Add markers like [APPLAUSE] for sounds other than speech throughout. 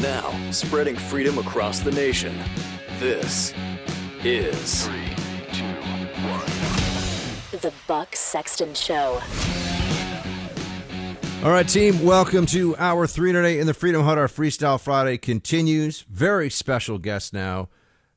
Now, spreading freedom across the nation. This is Three, two, one. The Buck Sexton Show. All right, team, welcome to our 308 in the Freedom Hut. Our Freestyle Friday continues. Very special guest now,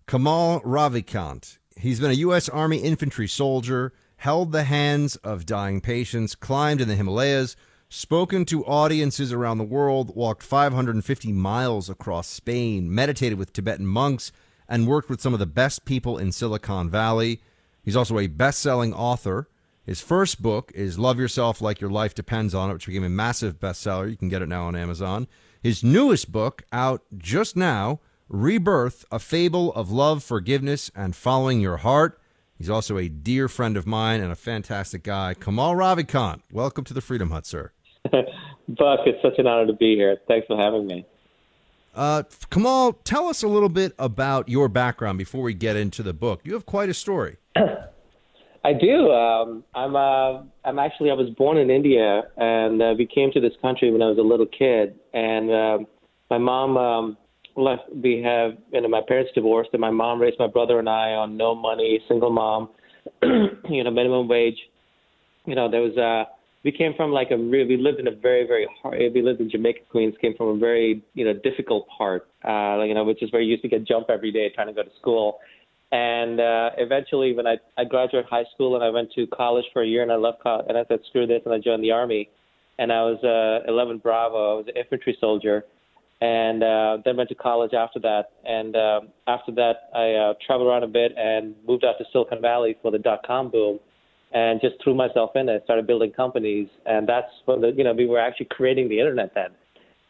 Kamal Ravikant. He's been a U.S. Army infantry soldier, held the hands of dying patients, climbed in the Himalayas, spoken to audiences around the world, walked 550 miles across Spain, meditated with Tibetan monks, and worked with some of the best people in Silicon Valley. He's also a best selling author. His first book is Love Yourself Like Your Life Depends on It, which became a massive bestseller. You can get it now on Amazon. His newest book, out just now, Rebirth A Fable of Love, Forgiveness, and Following Your Heart. He's also a dear friend of mine and a fantastic guy. Kamal Ravikant, welcome to the Freedom Hut, sir. [LAUGHS] Buck, it's such an honor to be here. Thanks for having me. Uh, Kamal, tell us a little bit about your background before we get into the book. You have quite a story. [CLEARS THROAT] I do. Um, I'm. Uh, I'm actually. I was born in India, and uh, we came to this country when I was a little kid. And um, my mom um, left. We have. You know, my parents divorced, and my mom raised my brother and I on no money, single mom. [CLEARS THROAT] you know, minimum wage. You know, there was. Uh, we came from like a really, we lived in a very, very hard, we lived in Jamaica, Queens, came from a very, you know, difficult part, uh, you know, which is where you used to get jump every day trying to go to school. And uh, eventually, when I, I graduated high school and I went to college for a year and I left college, and I said, screw this, and I joined the Army. And I was uh, 11 Bravo, I was an infantry soldier. And uh, then went to college after that. And uh, after that, I uh, traveled around a bit and moved out to Silicon Valley for the dot com boom and just threw myself in it, started building companies, and that's when the you know we were actually creating the internet then,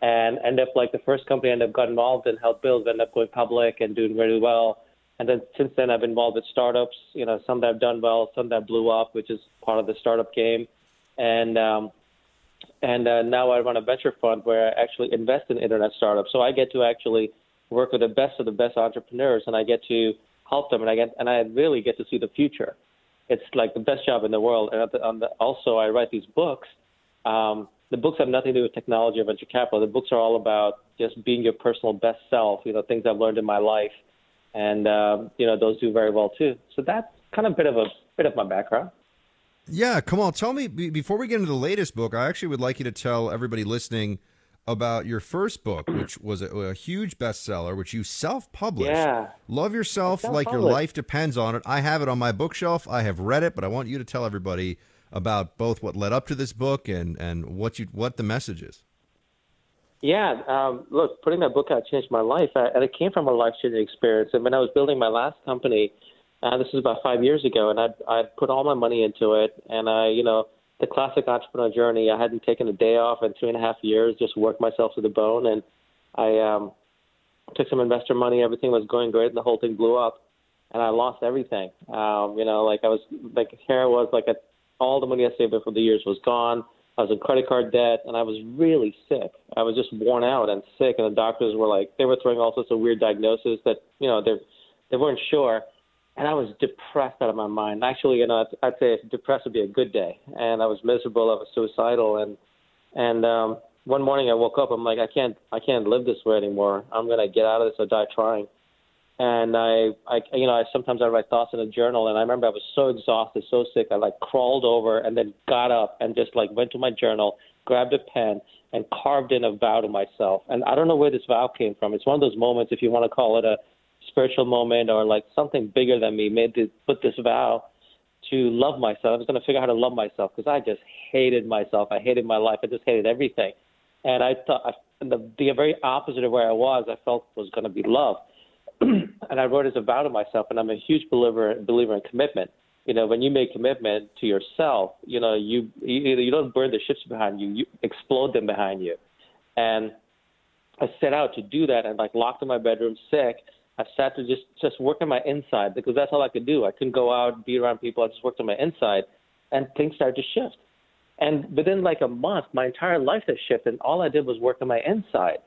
and ended up like the first company I ended up got involved in helped build, ended up going public and doing really well, and then since then I've been involved with startups, you know some that have done well, some that blew up, which is part of the startup game, and um, and uh, now I run a venture fund where I actually invest in internet startups, so I get to actually work with the best of the best entrepreneurs, and I get to help them, and I get and I really get to see the future it's like the best job in the world. And the, the, also, I write these books. Um, the books have nothing to do with technology or venture capital. The books are all about just being your personal best self. You know, things I've learned in my life, and um, you know, those do very well too. So that's kind of a bit of a bit of my background. Yeah, Kamal, tell me before we get into the latest book. I actually would like you to tell everybody listening about your first book, which was a, a huge bestseller, which you self-published. Yeah. Love yourself like your life depends on it. I have it on my bookshelf. I have read it, but I want you to tell everybody about both what led up to this book and and what you what the message is. Yeah, um, look, putting that book out changed my life, I, and it came from a life-changing experience. And when I was building my last company, uh, this was about five years ago, and I'd, I'd put all my money into it, and I, you know, the classic entrepreneur journey. I hadn't taken a day off in three and a half years, just worked myself to the bone, and I um, took some investor money. Everything was going great, and the whole thing blew up, and I lost everything. Um, you know, like I was like here I was like a, all the money I saved for the years was gone. I was in credit card debt, and I was really sick. I was just worn out and sick, and the doctors were like, they were throwing all sorts of weird diagnoses that you know they they weren't sure and I was depressed out of my mind. Actually, you know, I'd, I'd say depressed would be a good day, and I was miserable. I was suicidal, and and um, one morning I woke up. I'm like, I can't, I can't live this way anymore. I'm gonna get out of this or die trying. And I, I, you know, I sometimes I write thoughts in a journal, and I remember I was so exhausted, so sick. I like crawled over and then got up and just like went to my journal, grabbed a pen, and carved in a vow to myself. And I don't know where this vow came from. It's one of those moments, if you want to call it a spiritual moment or like something bigger than me made to put this vow to love myself. I was going to figure out how to love myself because I just hated myself. I hated my life. I just hated everything. And I thought I, the, the very opposite of where I was, I felt was going to be love. [CLEARS THROAT] and I wrote as a vow to myself, and I'm a huge believer believer in commitment. You know, when you make commitment to yourself, you know, you you, you don't burn the ships behind you, you explode them behind you. And I set out to do that, and like locked in my bedroom, sick. I sat to just just work on my inside because that's all I could do. I couldn't go out, be around people. I just worked on my inside, and things started to shift. And within like a month, my entire life has shifted. And all I did was work on my inside.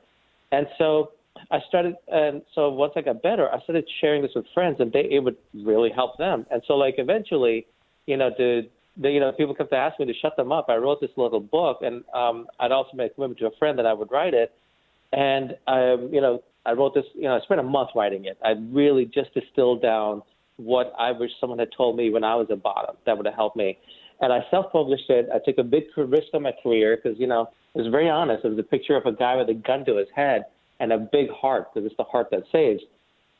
And so I started, and so once I got better, I started sharing this with friends, and they it would really help them. And so like eventually, you know, the, the you know people kept to ask me to shut them up. I wrote this little book, and um, I'd also made a commitment to a friend that I would write it. And um, you know, I wrote this. You know, I spent a month writing it. I really just distilled down what I wish someone had told me when I was a bottom that would have helped me. And I self-published it. I took a big risk on my career because you know it was very honest. It was a picture of a guy with a gun to his head and a big heart because it's the heart that saves.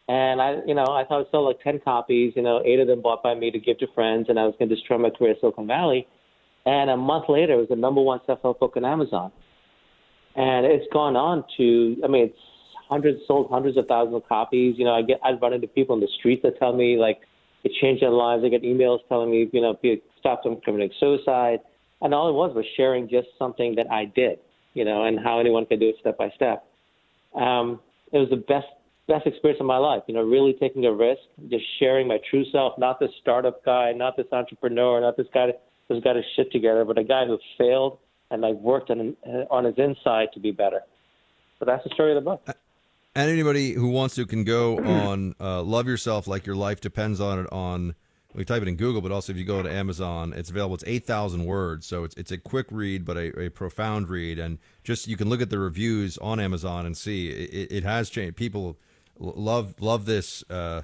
And I, you know, I thought I'd sell like 10 copies, you know, eight of them bought by me to give to friends, and I was going to destroy my career at Silicon Valley. And a month later, it was the number one self-help book on Amazon. And it's gone on to, I mean, it's hundreds, sold hundreds of thousands of copies. You know, I get, I run into people in the streets that tell me, like, it changed their lives. I get emails telling me, you know, stop them committing suicide. And all it was was sharing just something that I did, you know, and how anyone can do it step by step um, it was the best best experience of my life. You know, really taking a risk, just sharing my true self, not this startup guy, not this entrepreneur, not this guy who's got his shit together, but a guy who failed and like worked on on his inside to be better. So that's the story of the book. And anybody who wants to can go [CLEARS THROAT] on uh, "Love Yourself Like Your Life Depends on It" on we type it in Google, but also if you go to Amazon, it's available. It's eight thousand words, so it's it's a quick read, but a, a, profound read. And just you can look at the reviews on Amazon and see it, it has changed. People love love this uh,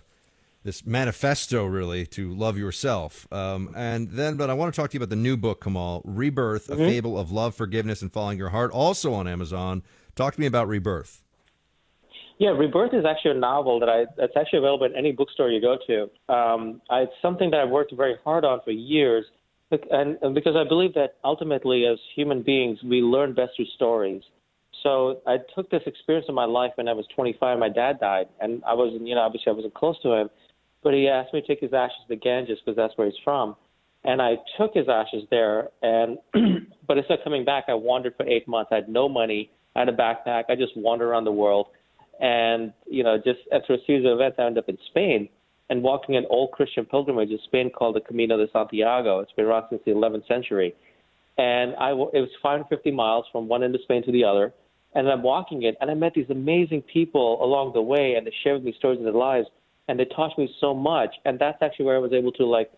this manifesto really to love yourself. Um, and then, but I want to talk to you about the new book, Kamal, Rebirth: mm-hmm. A Fable of Love, Forgiveness, and Following Your Heart, also on Amazon. Talk to me about Rebirth. Yeah, Rebirth is actually a novel that I that's actually available in any bookstore you go to. Um, I, it's something that I've worked very hard on for years, and, and because I believe that ultimately, as human beings, we learn best through stories. So I took this experience in my life when I was 25. My dad died, and I wasn't, you know, obviously I wasn't close to him, but he asked me to take his ashes to the Ganges because that's where he's from, and I took his ashes there. And [CLEARS THROAT] but instead of coming back, I wandered for eight months. I had no money. I had a backpack. I just wandered around the world and, you know, just after a series of events, I ended up in Spain and walking an old Christian pilgrimage in Spain called the Camino de Santiago. It's been around since the 11th century. And I, it was 550 miles from one end of Spain to the other. And I'm walking it, and I met these amazing people along the way, and they shared with me stories of their lives, and they taught me so much. And that's actually where I was able to, like,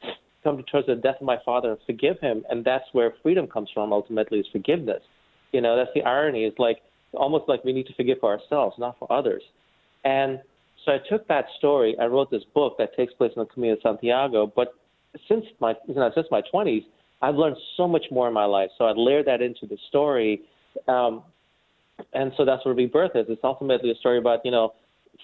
come to terms with the death of my father and forgive him. And that's where freedom comes from, ultimately, is forgiveness. You know, that's the irony. Is like almost like we need to forgive for ourselves, not for others. And so I took that story. I wrote this book that takes place in the Camino de Santiago. But since my you know, since my 20s, I've learned so much more in my life. So I layered that into the story. Um, and so that's what rebirth is. It's ultimately a story about, you know,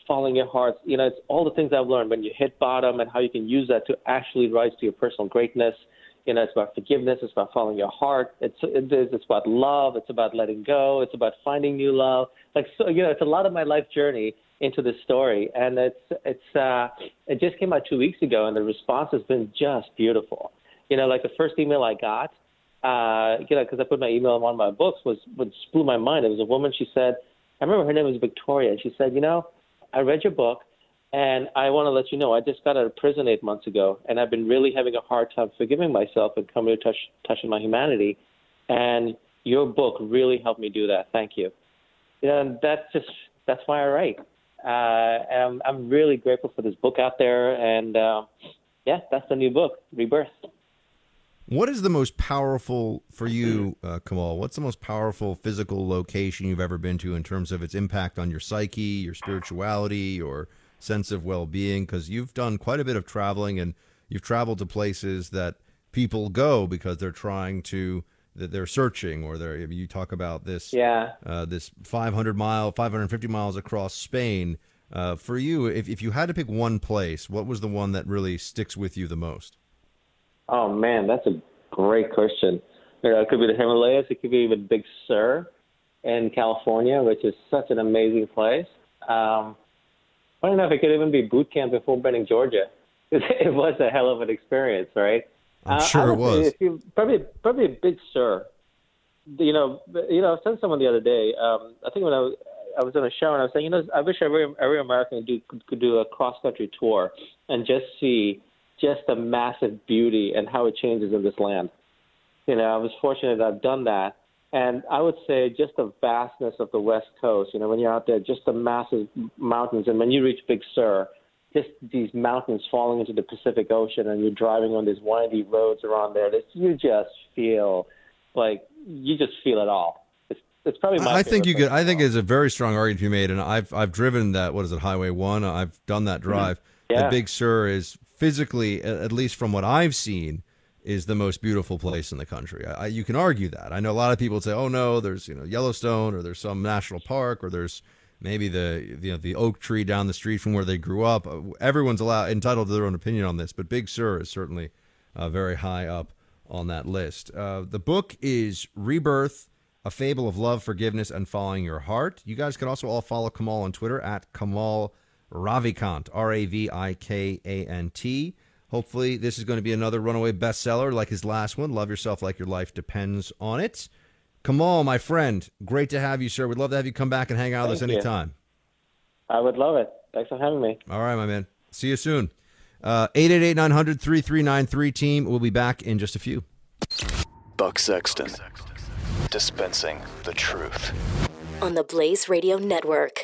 following your heart. You know, it's all the things I've learned when you hit bottom and how you can use that to actually rise to your personal greatness. You know, it's about forgiveness. It's about following your heart. It's it's it's about love. It's about letting go. It's about finding new love. Like so, you know, it's a lot of my life journey into this story, and it's it's uh, it just came out two weeks ago, and the response has been just beautiful. You know, like the first email I got, uh, you know, because I put my email in one of my books, was what blew my mind. It was a woman. She said, I remember her name was Victoria, and she said, you know, I read your book. And I want to let you know, I just got out of prison eight months ago, and I've been really having a hard time forgiving myself and coming to touch touching my humanity. And your book really helped me do that. Thank you. And that's just that's why I write. Uh, and I'm, I'm really grateful for this book out there, and uh, yeah, that's the new book, Rebirth. What is the most powerful for you, uh, Kamal? What's the most powerful physical location you've ever been to in terms of its impact on your psyche, your spirituality, or sense of well-being because you've done quite a bit of traveling and you've traveled to places that people go because they're trying to that they're searching or they're you talk about this yeah uh, this 500 mile 550 miles across Spain uh, for you if, if you had to pick one place what was the one that really sticks with you the most Oh man, that's a great question. You know, it could be the Himalayas. It could be even Big Sur in California, which is such an amazing place. Um, I don't know if it could even be boot camp in Fort Benning, Georgia. [LAUGHS] It was a hell of an experience, right? I'm Uh, sure I it was. You, probably, probably a Big Sur. You know, you know, I said someone the other day. Um, I think when I was, I was on a show and I was saying, you know, I wish every every American do could, could do a cross country tour and just see just the massive beauty and how it changes in this land. You know, I was fortunate that I've done that. And I would say just the vastness of the West Coast, you know, when you're out there, just the massive mountains. And when you reach Big Sur, just these mountains falling into the Pacific Ocean and you're driving on these windy roads around there, that you just feel like you just feel it all. It's, it's probably my I think you could. I think it's a very strong argument to be made, and I've I've driven that. What is it, Highway One? I've done that drive. Mm-hmm. Yeah. The Big Sur is physically, at least from what I've seen, is the most beautiful place in the country. I, you can argue that. I know a lot of people say, "Oh no, there's you know Yellowstone, or there's some national park, or there's maybe the you know the oak tree down the street from where they grew up." Uh, Everyone's allowed entitled to their own opinion on this, but Big Sur is certainly uh, very high up on that list. Uh, the book is Rebirth. A Fable of Love, Forgiveness, and Following Your Heart. You guys can also all follow Kamal on Twitter at Kamal Ravikant, R A V I K A N T. Hopefully, this is going to be another runaway bestseller like his last one. Love Yourself Like Your Life Depends on It. Kamal, my friend, great to have you, sir. We'd love to have you come back and hang out with us Thank you. anytime. I would love it. Thanks for having me. All right, my man. See you soon. Uh, 888 900 3393 team. We'll be back in just a few. Buck Sexton. Dispensing the truth. on the Blaze Radio Network.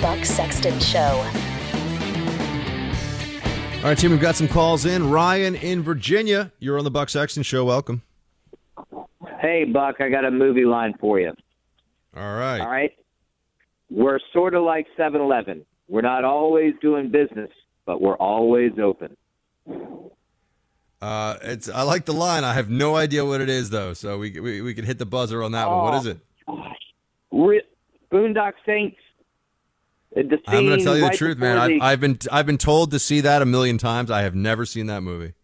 Buck Sexton Show. All right, team, we've got some calls in. Ryan in Virginia, you're on the Buck Sexton Show. Welcome. Hey, Buck, I got a movie line for you. All right. All right? We're sort of like 7 Eleven. We're not always doing business, but we're always open. Uh, it's I like the line. I have no idea what it is though, so we we, we could hit the buzzer on that one. What is it? Re- Boondock Saints. I'm going to tell you the truth, man. I've, the- I've been I've been told to see that a million times. I have never seen that movie.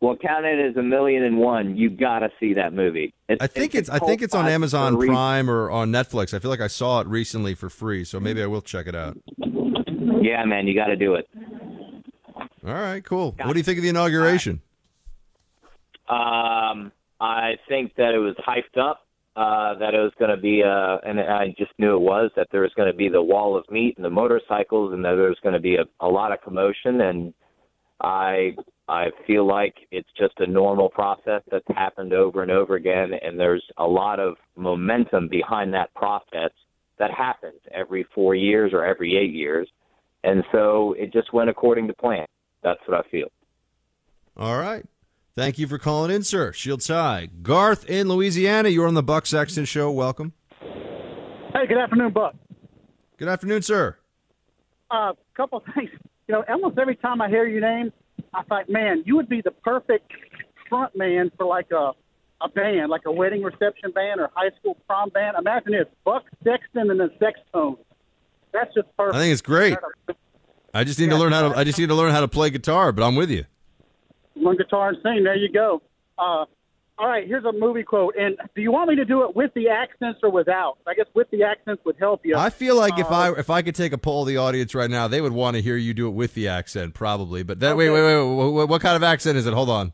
Well, count it as a million and one. You got to see that movie. I think it's a I think it's on Amazon for a reason. Prime or on Netflix. I feel like I saw it recently for free, so maybe I will check it out. Yeah, man, you got to do it. All right, cool. What do you think of the inauguration? Um, I think that it was hyped up. Uh, that it was going to be, uh, and I just knew it was that there was going to be the wall of meat and the motorcycles, and that there was going to be a, a lot of commotion. And I, I feel like it's just a normal process that's happened over and over again, and there's a lot of momentum behind that process that happens every four years or every eight years, and so it just went according to plan. That's what I feel. All right. Thank you for calling in, sir. Shields High. Garth in Louisiana, you're on the Buck Sexton Show. Welcome. Hey, good afternoon, Buck. Good afternoon, sir. A uh, couple of things. You know, almost every time I hear your name, I think, man, you would be the perfect front man for like a a band, like a wedding reception band or high school prom band. Imagine this: Buck Sexton and the Sextones. That's just perfect. I think it's great. I just need to learn how to I just need to learn how to play guitar, but I'm with you. One guitar and sing. There you go. Uh, all right, here's a movie quote. And do you want me to do it with the accents or without? I guess with the accents would help you. I feel like if Uh, I if I could take a poll of the audience right now, they would want to hear you do it with the accent, probably. But that wait, wait, wait, wait, what, what kind of accent is it? Hold on.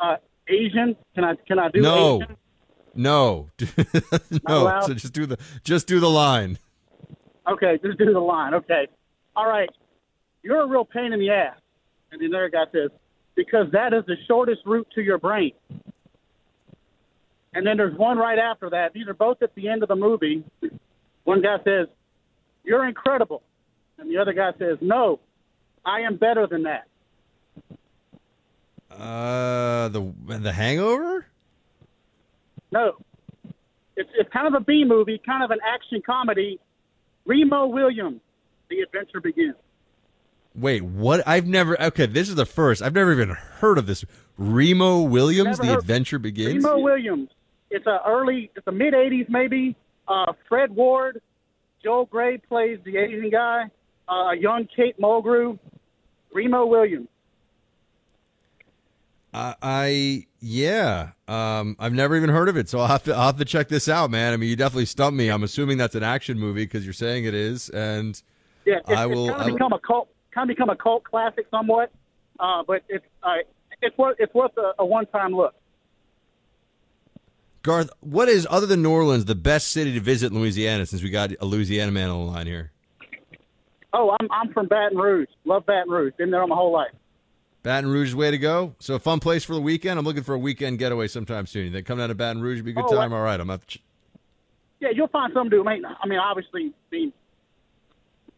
uh, Asian. Can I can I do No, Asian? no, [LAUGHS] no. So just do the just do the line. Okay, just do the line. Okay. All right. You're a real pain in the ass. And the other guy says, because that is the shortest route to your brain. And then there's one right after that. These are both at the end of the movie. One guy says, You're incredible. And the other guy says, No, I am better than that. Uh, the the Hangover. No. It's, it's kind of a B movie, kind of an action comedy. Remo Williams, The Adventure Begins. Wait, what? I've never. Okay, this is the first. I've never even heard of this. Remo Williams, The Adventure Begins. Remo Williams. It's a early, it's a mid '80s maybe. Uh, Fred Ward, Joel Grey plays the Asian guy. Uh, a young Kate Mulgrew. Remo Williams. I, I yeah. Um, I've never even heard of it, so I'll have to I'll have to check this out, man. I mean, you definitely stumped me. I'm assuming that's an action movie because you're saying it is, and Yeah, it's, I will- it's kind of become a cult, kind of become a cult classic somewhat. Uh, but it's uh, it's worth it's worth a, a one time look. Garth, what is other than New Orleans the best city to visit in Louisiana? Since we got a Louisiana man on the line here. Oh, I'm I'm from Baton Rouge. Love Baton Rouge. Been there all my whole life. Baton Rouge is way to go. So a fun place for the weekend. I'm looking for a weekend getaway sometime soon. You think come down to Baton Rouge would be a good Oh, time? I- All right, I'm gonna have to ch- Yeah, you'll find something to do. I mean, I mean, obviously, mean,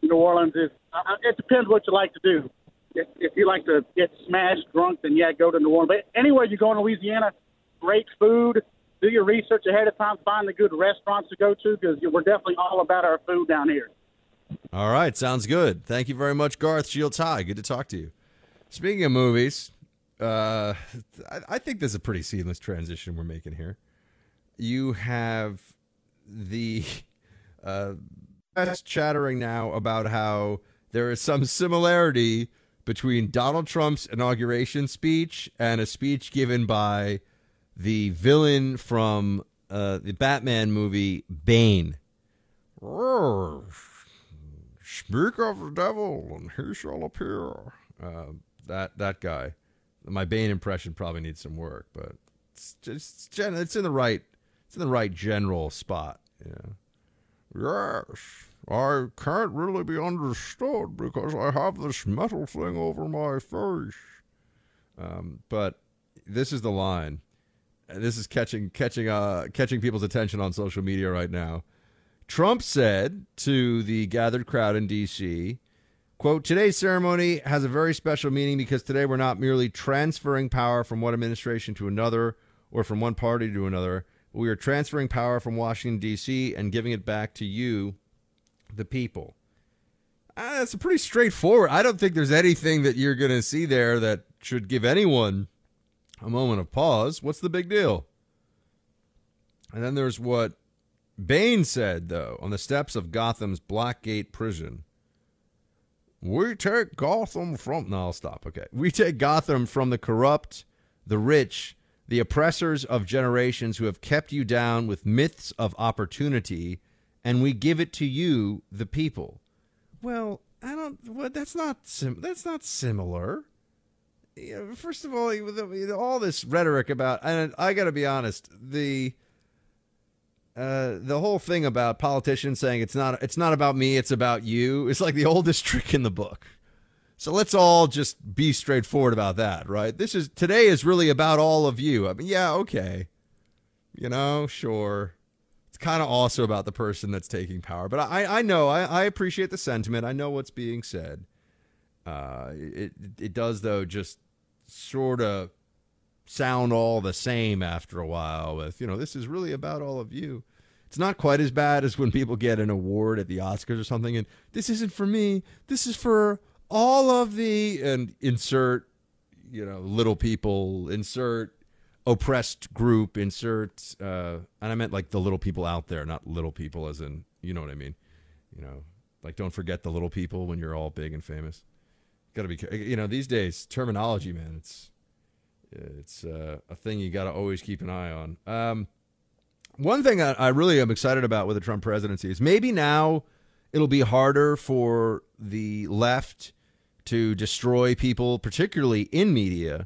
New Orleans is. Uh, it depends what you like to do. If, if you like to get smashed drunk, then yeah, go to New Orleans. But anywhere you go in Louisiana, great food. Do your research ahead of time. Find the good restaurants to go to because we're definitely all about our food down here. All right, sounds good. Thank you very much, Garth Shields. Hi, good to talk to you. Speaking of movies, uh, I, I think this is a pretty seamless transition we're making here. You have the uh, press chattering now about how there is some similarity between Donald Trump's inauguration speech and a speech given by the villain from uh, the Batman movie, Bane. Speak of the devil, and he shall appear. Uh, that that guy. My Bane impression probably needs some work, but it's just it's in the right it's in the right general spot. Yeah. Yes, I can't really be understood because I have this metal thing over my face. Um, but this is the line. And This is catching catching uh catching people's attention on social media right now. Trump said to the gathered crowd in D.C., quote, today's ceremony has a very special meaning because today we're not merely transferring power from one administration to another or from one party to another. We are transferring power from Washington, D.C. and giving it back to you, the people. Uh, that's pretty straightforward. I don't think there's anything that you're going to see there that should give anyone a moment of pause. What's the big deal? And then there's what Bane said, though, on the steps of Gotham's Blackgate prison. We take Gotham from. No, I'll stop. Okay. We take Gotham from the corrupt, the rich, the oppressors of generations who have kept you down with myths of opportunity, and we give it to you, the people. Well, I don't. Well, that's not. Sim- that's not similar. You know, first of all, all this rhetoric about, and I got to be honest, the uh, the whole thing about politicians saying it's not it's not about me, it's about you. It's like the oldest [LAUGHS] trick in the book. So let's all just be straightforward about that, right? This is today is really about all of you. I mean, yeah, okay. You know, sure. It's kind of also about the person that's taking power. But I, I know, I, I appreciate the sentiment. I know what's being said. Uh, it, it does, though, just sort of sound all the same after a while with, you know, this is really about all of you. It's not quite as bad as when people get an award at the Oscars or something and this isn't for me. This is for all of the and insert, you know, little people, insert oppressed group, insert uh and I meant like the little people out there, not little people as in, you know what I mean? You know, like don't forget the little people when you're all big and famous. Got to be you know, these days terminology, man, it's it's uh, a thing you got to always keep an eye on. Um, one thing I, I really am excited about with the Trump presidency is maybe now it'll be harder for the left to destroy people, particularly in media,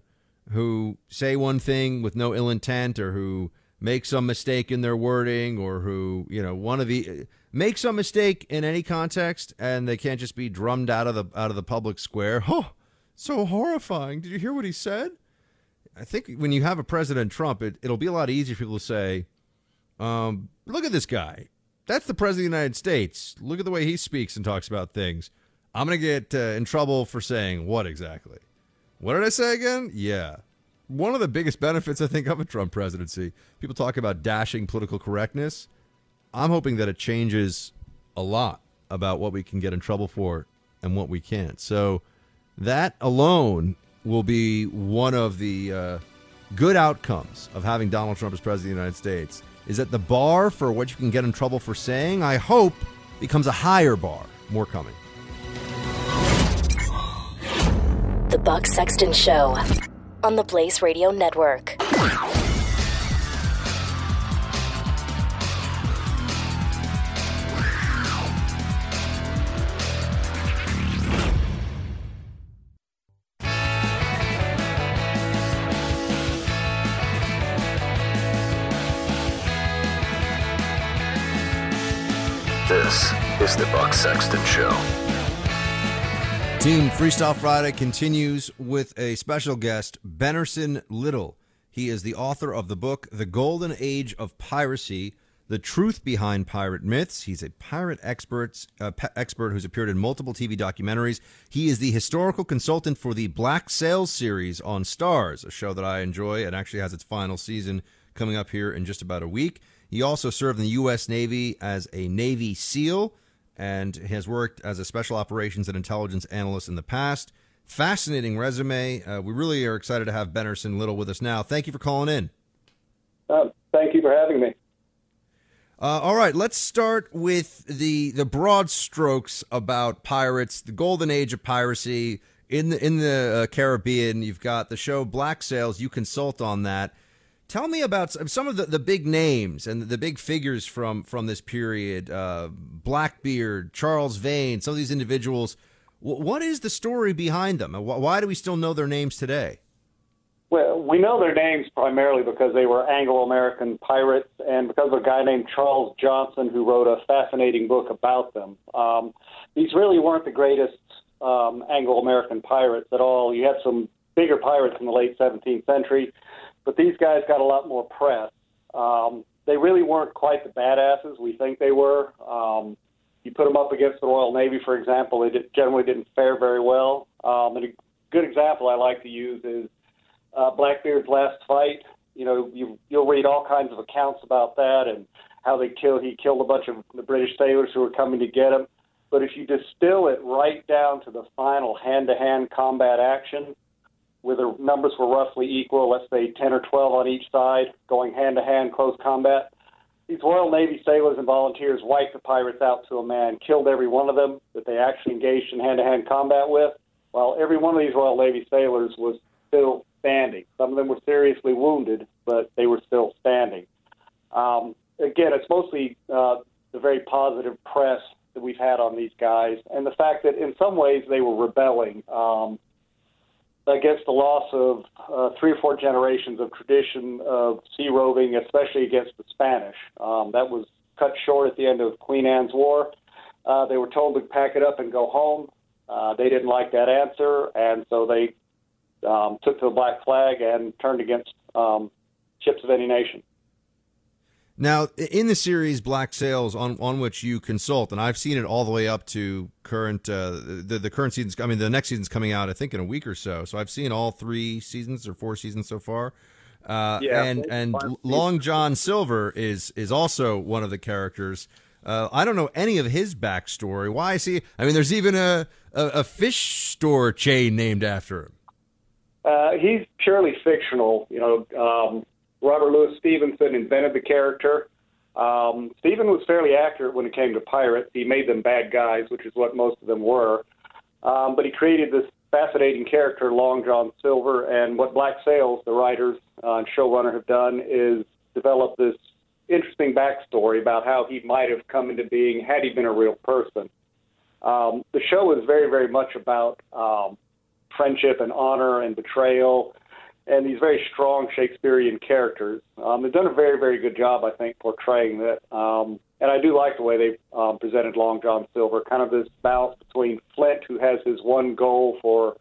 who say one thing with no ill intent or who make some mistake in their wording or who, you know, one of the make some mistake in any context and they can't just be drummed out of the out of the public square. Oh, so horrifying. Did you hear what he said? I think when you have a President Trump, it, it'll be a lot easier for people to say, um, look at this guy. That's the President of the United States. Look at the way he speaks and talks about things. I'm going to get uh, in trouble for saying what exactly? What did I say again? Yeah. One of the biggest benefits, I think, of a Trump presidency, people talk about dashing political correctness. I'm hoping that it changes a lot about what we can get in trouble for and what we can't. So that alone will be one of the uh, good outcomes of having Donald Trump as president of the United States. Is that the bar for what you can get in trouble for saying, I hope, becomes a higher bar. More coming. The Buck Sexton Show on the Blaze Radio Network. This is the Buck Sexton Show. Team Freestyle Friday continues with a special guest, Benerson Little. He is the author of the book, The Golden Age of Piracy The Truth Behind Pirate Myths. He's a pirate expert, uh, pe- expert who's appeared in multiple TV documentaries. He is the historical consultant for the Black Sails series on Starz, a show that I enjoy and actually has its final season coming up here in just about a week. He also served in the U.S. Navy as a Navy SEAL and has worked as a special operations and intelligence analyst in the past. Fascinating resume. Uh, we really are excited to have Benerson Little with us now. Thank you for calling in. Uh, thank you for having me. Uh, all right, let's start with the the broad strokes about pirates, the golden age of piracy in the in the uh, Caribbean. You've got the show Black Sails. You consult on that. Tell me about some of the, the big names and the big figures from from this period. Uh, Blackbeard, Charles Vane, some of these individuals. W- what is the story behind them? Why do we still know their names today? Well, we know their names primarily because they were Anglo-American pirates, and because of a guy named Charles Johnson who wrote a fascinating book about them. Um, these really weren't the greatest um, Anglo-American pirates at all. You had some bigger pirates in the late 17th century but these guys got a lot more press. Um, they really weren't quite the badasses we think they were. Um, you put them up against the Royal Navy, for example, they did, generally didn't fare very well. Um, and a good example I like to use is uh, Blackbeard's last fight. You know, you, you'll read all kinds of accounts about that and how they killed. He killed a bunch of the British sailors who were coming to get him. But if you distill it right down to the final hand-to-hand combat action, where the numbers were roughly equal, let's say 10 or 12 on each side, going hand to hand, close combat. These Royal Navy sailors and volunteers wiped the pirates out to a man, killed every one of them that they actually engaged in hand to hand combat with, while every one of these Royal Navy sailors was still standing. Some of them were seriously wounded, but they were still standing. Um, again, it's mostly uh, the very positive press that we've had on these guys, and the fact that in some ways they were rebelling. Um, against the loss of uh, three or four generations of tradition of sea roving, especially against the Spanish. Um, that was cut short at the end of Queen Anne's War. Uh, they were told to pack it up and go home. Uh, they didn't like that answer, and so they um, took to the black flag and turned against um, ships of any nation. Now, in the series Black Sails, on on which you consult, and I've seen it all the way up to current uh, the the current seasons. I mean, the next season's coming out, I think, in a week or so. So I've seen all three seasons or four seasons so far. Uh, yeah, and and Long John Silver is is also one of the characters. Uh, I don't know any of his backstory. Why is he? I mean, there's even a a, a fish store chain named after him. Uh, he's purely fictional. You know, um, Robert Louis Stevenson invented the character. Um, Stephen was fairly accurate when it came to pirates. He made them bad guys, which is what most of them were. Um, but he created this fascinating character, Long John Silver. And what Black Sails, the writers uh, and showrunner, have done is develop this interesting backstory about how he might have come into being had he been a real person. Um, the show is very, very much about um, friendship and honor and betrayal and these very strong Shakespearean characters. Um, they've done a very, very good job, I think, portraying that. Um, and I do like the way they um, presented Long John Silver, kind of this balance between Flint, who has his one goal for,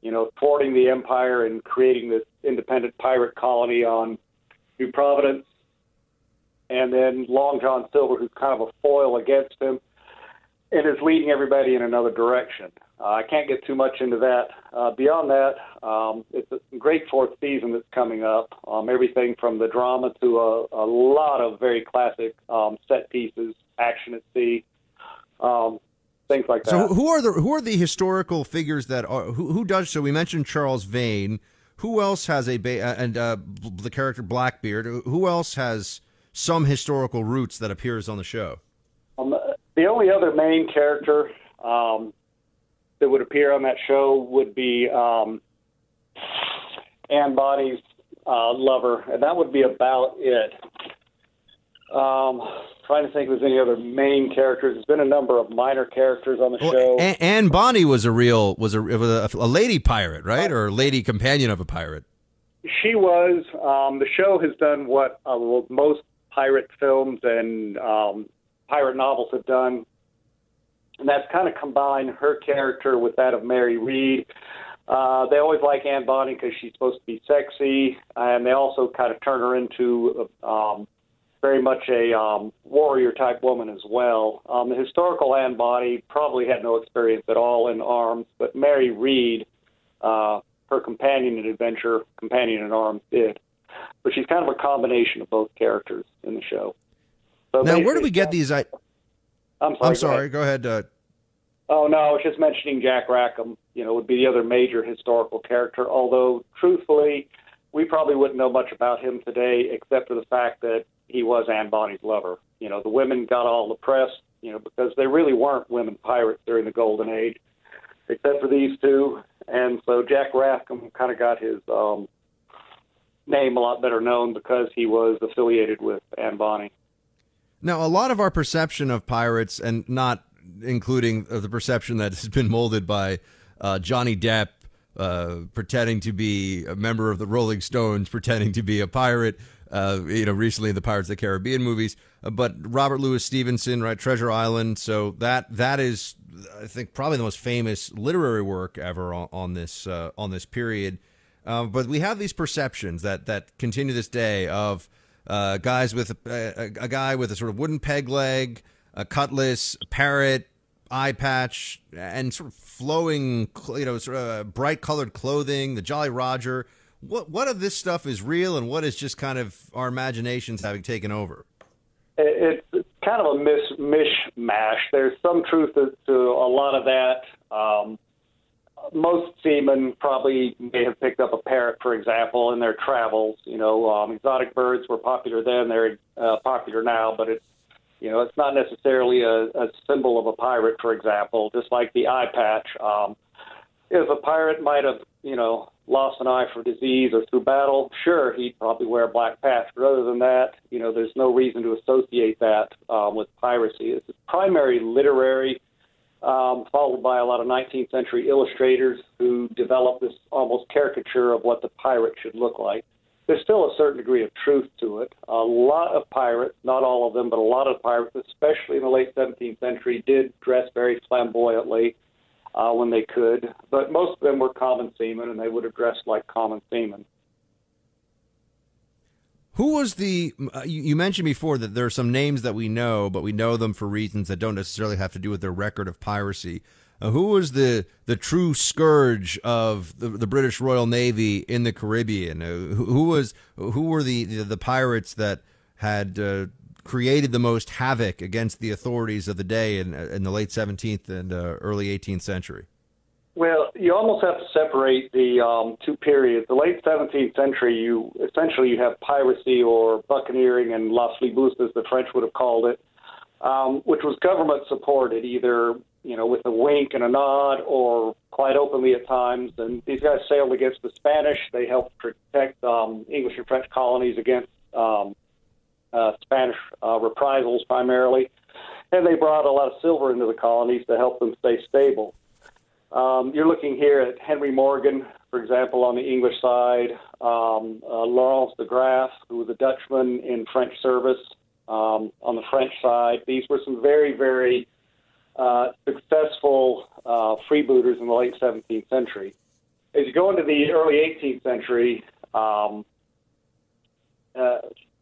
you know, thwarting the Empire and creating this independent pirate colony on New Providence, and then Long John Silver, who's kind of a foil against him, and is leading everybody in another direction. Uh, I can't get too much into that. Uh, beyond that, um, it's a great fourth season that's coming up. Um, everything from the drama to a, a lot of very classic um, set pieces, action at sea, um, things like that. So who are the who are the historical figures that are who, who does so? We mentioned Charles Vane. Who else has a ba- uh, and uh, the character Blackbeard? Who else has some historical roots that appears on the show? Um, the only other main character um, that would appear on that show would be um, Anne Bonny's uh, lover, and that would be about it. Um, trying to think if there's any other main characters. There's been a number of minor characters on the Well, show. A- Anne Bonny was a real was a, was a, a lady pirate, right, or a lady companion of a pirate. She was. Um, the show has done what uh, most pirate films and um, pirate novels have done, and that's kind of combined her character with that of Mary Read. Uh, they always like Anne Bonny because she's supposed to be sexy, and they also kind of turn her into um, very much a um, warrior type woman as well. Um, the historical Anne Bonny probably had no experience at all in arms, but Mary Read, uh, her companion in adventure, companion in arms, did. But she's kind of a combination of both characters in the show. So Now, where do we get these? I, I'm sorry. I'm go sorry. ahead. Go ahead. Uh, Oh no, I was just mentioning Jack Rackham. You know, would be the other major historical character. Although, truthfully, we probably wouldn't know much about him today, except for the fact that he was Anne Bonny's lover. You know, the women got all the press. You know, because there really weren't women pirates during the Golden Age, except for these two. And so Jack Rackham kind of got his um, name a lot better known because he was affiliated with Anne Bonny. Now, a lot of our perception of pirates, and not including uh, the perception that has been molded by uh, Johnny Depp uh, pretending to be a member of the Rolling Stones, pretending to be a pirate. Uh, you know, recently the Pirates of the Caribbean movies, uh, but Robert Louis Stevenson, right, Treasure Island. So that that is, I think, probably the most famous literary work ever on, on this uh, on this period. But we have these perceptions that that continue this day of uh, guys with a, a, guy with a sort of wooden peg leg, a cutlass, a parrot, eye patch, and sort of flowing, you know, sort of bright colored clothing. The Jolly Roger. What what of this stuff is real, and what is just kind of our imaginations having taken over? it's kind of a mis, mishmash. There's some truth to, to a lot of that. Um, most seamen probably may have picked up a parrot, for example, in their travels. You know, um, exotic birds were popular then; they're uh, popular now, but it's you know it's not necessarily a, a symbol of a pirate, for example. Just like the eye patch, um, if a pirate might have you know lost an eye for disease or through battle, sure, he'd probably wear a black patch. But other than that, you know, there's no reason to associate that um, with piracy. It's primary literary, um, followed by a lot of 19th century illustrators who developed this almost caricature of what the pirate should look like. There's still a certain degree of truth to it. A lot of pirates, not all of them, but a lot of pirates, especially in the late 17th century, did dress very flamboyantly uh, when they could, but most of them were common seamen, and they would have dressed like common seamen. Who was the? Uh, you mentioned before that there are some names that we know, but we know them for reasons that don't necessarily have to do with their record of piracy. Uh, who was the the true scourge of the, the British Royal Navy in the Caribbean? Uh, who, who was who were the the, the pirates that had uh, created the most havoc against the authorities of the day in in the late 17th and uh, early 18th century? Well, you almost have to separate the um, two periods. The late 17th century, you essentially you have piracy or buccaneering and la flibuste, as the French would have called it, um, which was government supported, either you know with a wink and a nod or quite openly at times. And these guys sailed against the Spanish. They helped protect um, English and French colonies against um, uh, Spanish uh, reprisals primarily, and they brought a lot of silver into the colonies to help them stay stable. Um, you're looking here at Henry Morgan, for example, on the English side, um, uh, Laurence de Graaf, who was a Dutchman in French service. Um, on the French side, these were some very, very uh, successful uh, freebooters in the late 17th century. As you go into the early 18th century, um, uh,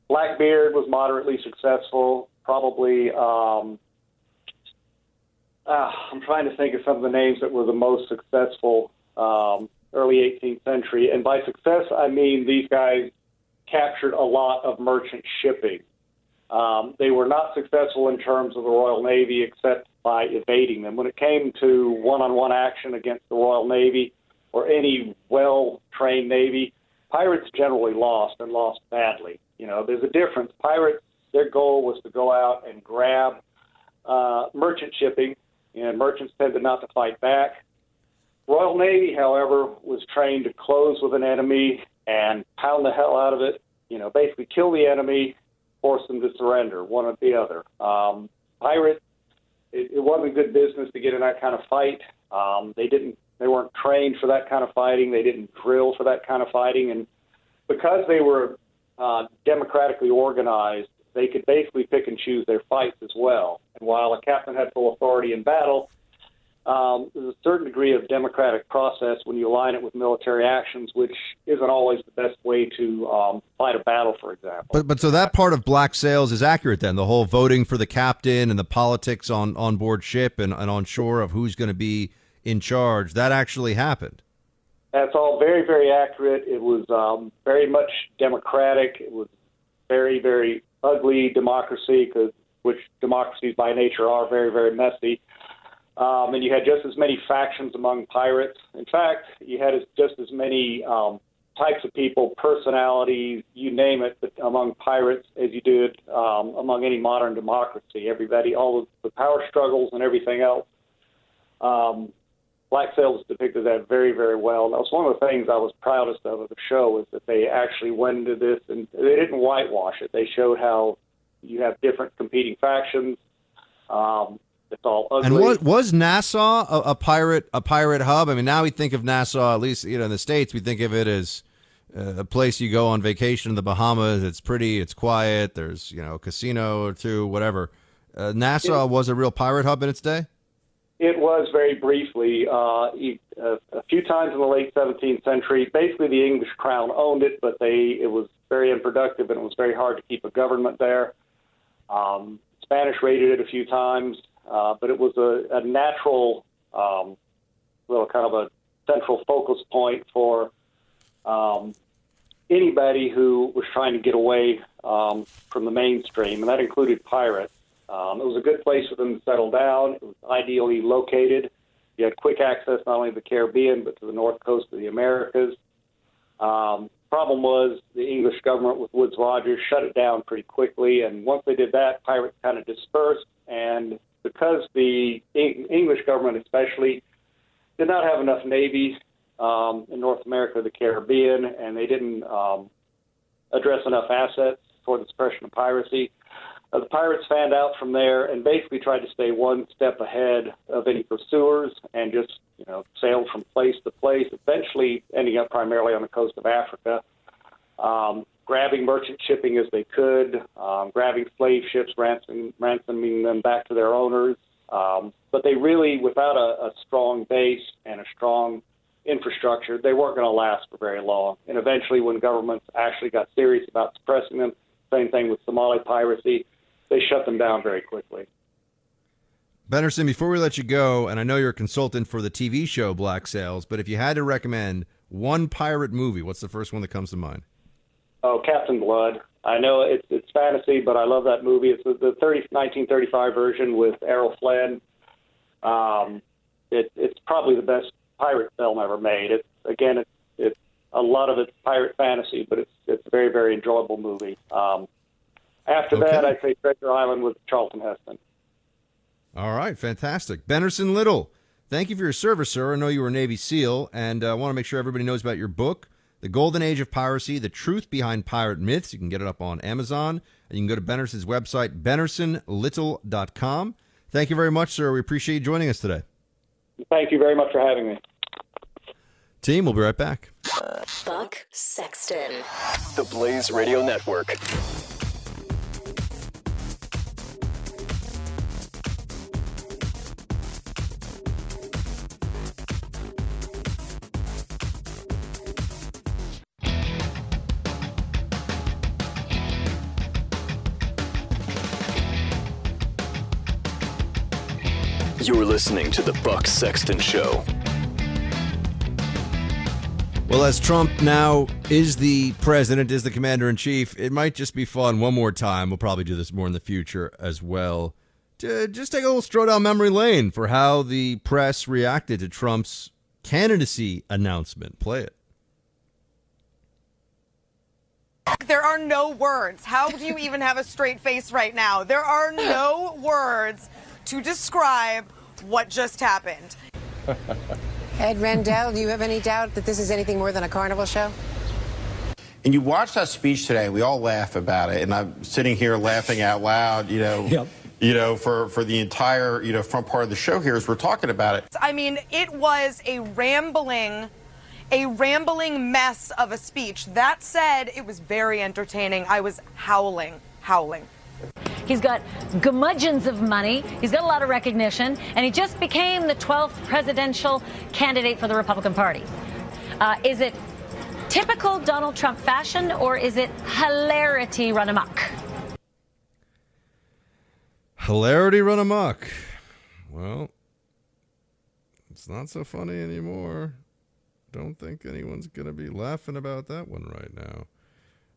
Blackbeard was moderately successful. Probably, um, uh, I'm trying to think of some of the names that were the most successful um, early 18th century. And by success, I mean these guys captured a lot of merchant shipping. Um, they were not successful in terms of the Royal Navy except by evading them. When it came to one on one action against the Royal Navy or any well trained Navy, pirates generally lost and lost badly. You know, there's a difference. Pirates, their goal was to go out and grab uh, merchant shipping, and merchants tended not to fight back. Royal Navy, however, was trained to close with an enemy and pound the hell out of it. You know, basically kill the enemy, force them to surrender, one or the other. Um, pirates, it, it wasn't good business to get in that kind of fight. Um, they didn't, they weren't trained for that kind of fighting. They didn't drill for that kind of fighting, and because they were uh, democratically organized, they could basically pick and choose their fights as well. And while a captain had full authority in battle, um, there's a certain degree of democratic process when you align it with military actions, which isn't always the best way to um, fight a battle, for example. But but so that part of Black Sails is accurate then. The whole voting for the captain and the politics on on board ship and, and on shore of who's going to be in charge that actually happened. That's all very very accurate. It was um, very much democratic. It was very very ugly democracy, cause, which democracies by nature are very very messy. Um, and you had just as many factions among pirates. In fact, you had just as many um, types of people, personalities, you name it, among pirates as you did um, among any modern democracy. Everybody, all of the power struggles and everything else. Um, Black Sails depicted that very, very well. That was one of the things I was proudest of of the show is that they actually went into this and they didn't whitewash it. They showed how you have different competing factions. Um, it's all ugly. And was, was Nassau a, a, pirate a pirate hub? I mean, now we think of Nassau, at least you know in the states, we think of it as uh, a place you go on vacation in the Bahamas. It's pretty, it's quiet. There's you know a casino or two, whatever. Uh, Nassau it, was a real pirate hub in its day. It was very briefly, uh, a few times in the late 17th century. Basically, the English crown owned it, but they it was very unproductive and it was very hard to keep a government there. Um, Spanish raided it a few times. Uh, but it was a, a natural, um, little kind of a central focus point for um, anybody who was trying to get away um, from the mainstream, and that included pirates. Um, it was a good place for them to settle down. It was ideally located. You had quick access not only to the Caribbean but to the north coast of the Americas. Um, problem was the English government with Woodes Rogers shut it down pretty quickly, and once they did that, pirates kind of dispersed, and because the English government, especially, did not have enough navies um, in North America, the Caribbean, and they didn't um, address enough assets for the suppression of piracy. Uh, the pirates fanned out from there and basically tried to stay one step ahead of any pursuers and just, you know, sailed from place to place, eventually ending up primarily on the coast of Africa. Um, grabbing merchant shipping as they could, um, grabbing slave ships, ransoming, ransoming them back to their owners. Um, but they really, without a, a strong base and a strong infrastructure, they weren't going to last for very long. And eventually, when governments actually got serious about suppressing them, same thing with Somali piracy, they shut them down very quickly. Benerson, before we let you go, and I know you're a consultant for the TV show Black Sails, but if you had to recommend one pirate movie, what's the first one that comes to mind? Oh, Captain Blood. I know it's it's fantasy, but I love that movie. It's the, the 30, 1935 version with Errol Flynn. Um, it, it's probably the best pirate film ever made. It's again, it's it's a lot of it's pirate fantasy, but it's it's a very very enjoyable movie. Um, after okay. that, I'd say Treasure Island with Charlton Heston. All right, fantastic. Benerson Little, thank you for your service, sir. I know you were a Navy SEAL, and I uh, want to make sure everybody knows about your book. The Golden Age of Piracy, The Truth Behind Pirate Myths. You can get it up on Amazon. And you can go to Benerson's website, benersonlittle.com. Thank you very much, sir. We appreciate you joining us today. Thank you very much for having me. Team, we'll be right back. Buck Sexton. The Blaze Radio Network. Listening to the Buck Sexton Show. Well, as Trump now is the president, is the commander in chief, it might just be fun one more time. We'll probably do this more in the future as well. To just take a little stroll down memory lane for how the press reacted to Trump's candidacy announcement. Play it. There are no words. How do you even have a straight face right now? There are no words to describe what just happened. [LAUGHS] Ed Rendell, do you have any doubt that this is anything more than a carnival show? And you watched that speech today, we all laugh about it, and I'm sitting here laughing out loud, you know. Yep. You know, for, for the entire, you know, front part of the show here as we're talking about it. I mean, it was a rambling, a rambling mess of a speech. That said, it was very entertaining. I was howling, howling. He's got gumudgeons of money. He's got a lot of recognition, and he just became the 12th presidential candidate for the Republican Party. Uh, is it typical Donald Trump fashion, or is it hilarity run amok? Hilarity run amok. Well, it's not so funny anymore. Don't think anyone's going to be laughing about that one right now.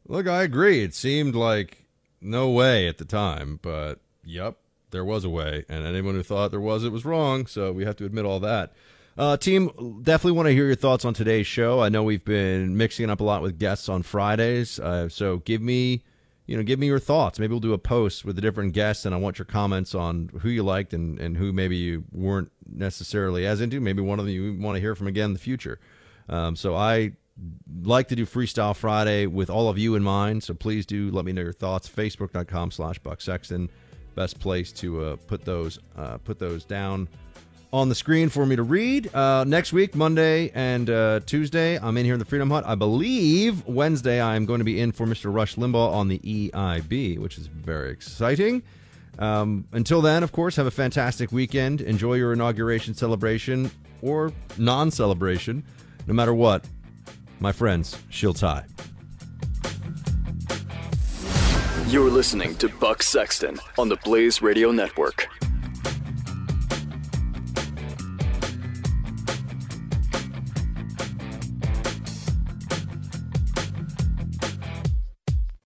Look, I agree. It seemed like no way at the time, but yep, there was a way. And anyone who thought there was, it was wrong. So we have to admit all that. Uh, team, definitely want to hear your thoughts on today's show. I know we've been mixing up a lot with guests on Fridays. Uh, so give me, you know, give me your thoughts. Maybe we'll do a post with the different guests, and I want your comments on who you liked and, and who maybe you weren't necessarily as into. Maybe one of them you want to hear from again in the future. Um, so I like to do Freestyle Friday with all of you in mind. So please do let me know your thoughts. Facebook.com slash Buck Sexton. Best place to uh, put those uh, put those down on the screen for me to read. Uh, next week, Monday and uh, Tuesday, I'm in here in the Freedom Hut. I believe Wednesday I'm going to be in for Mr. Rush Limbaugh on the EIB, which is very exciting. Um, until then, of course, have a fantastic weekend. Enjoy your inauguration celebration or non celebration. No matter what, my friends, she'll tie. You're listening to Buck Sexton on the Blaze Radio Network.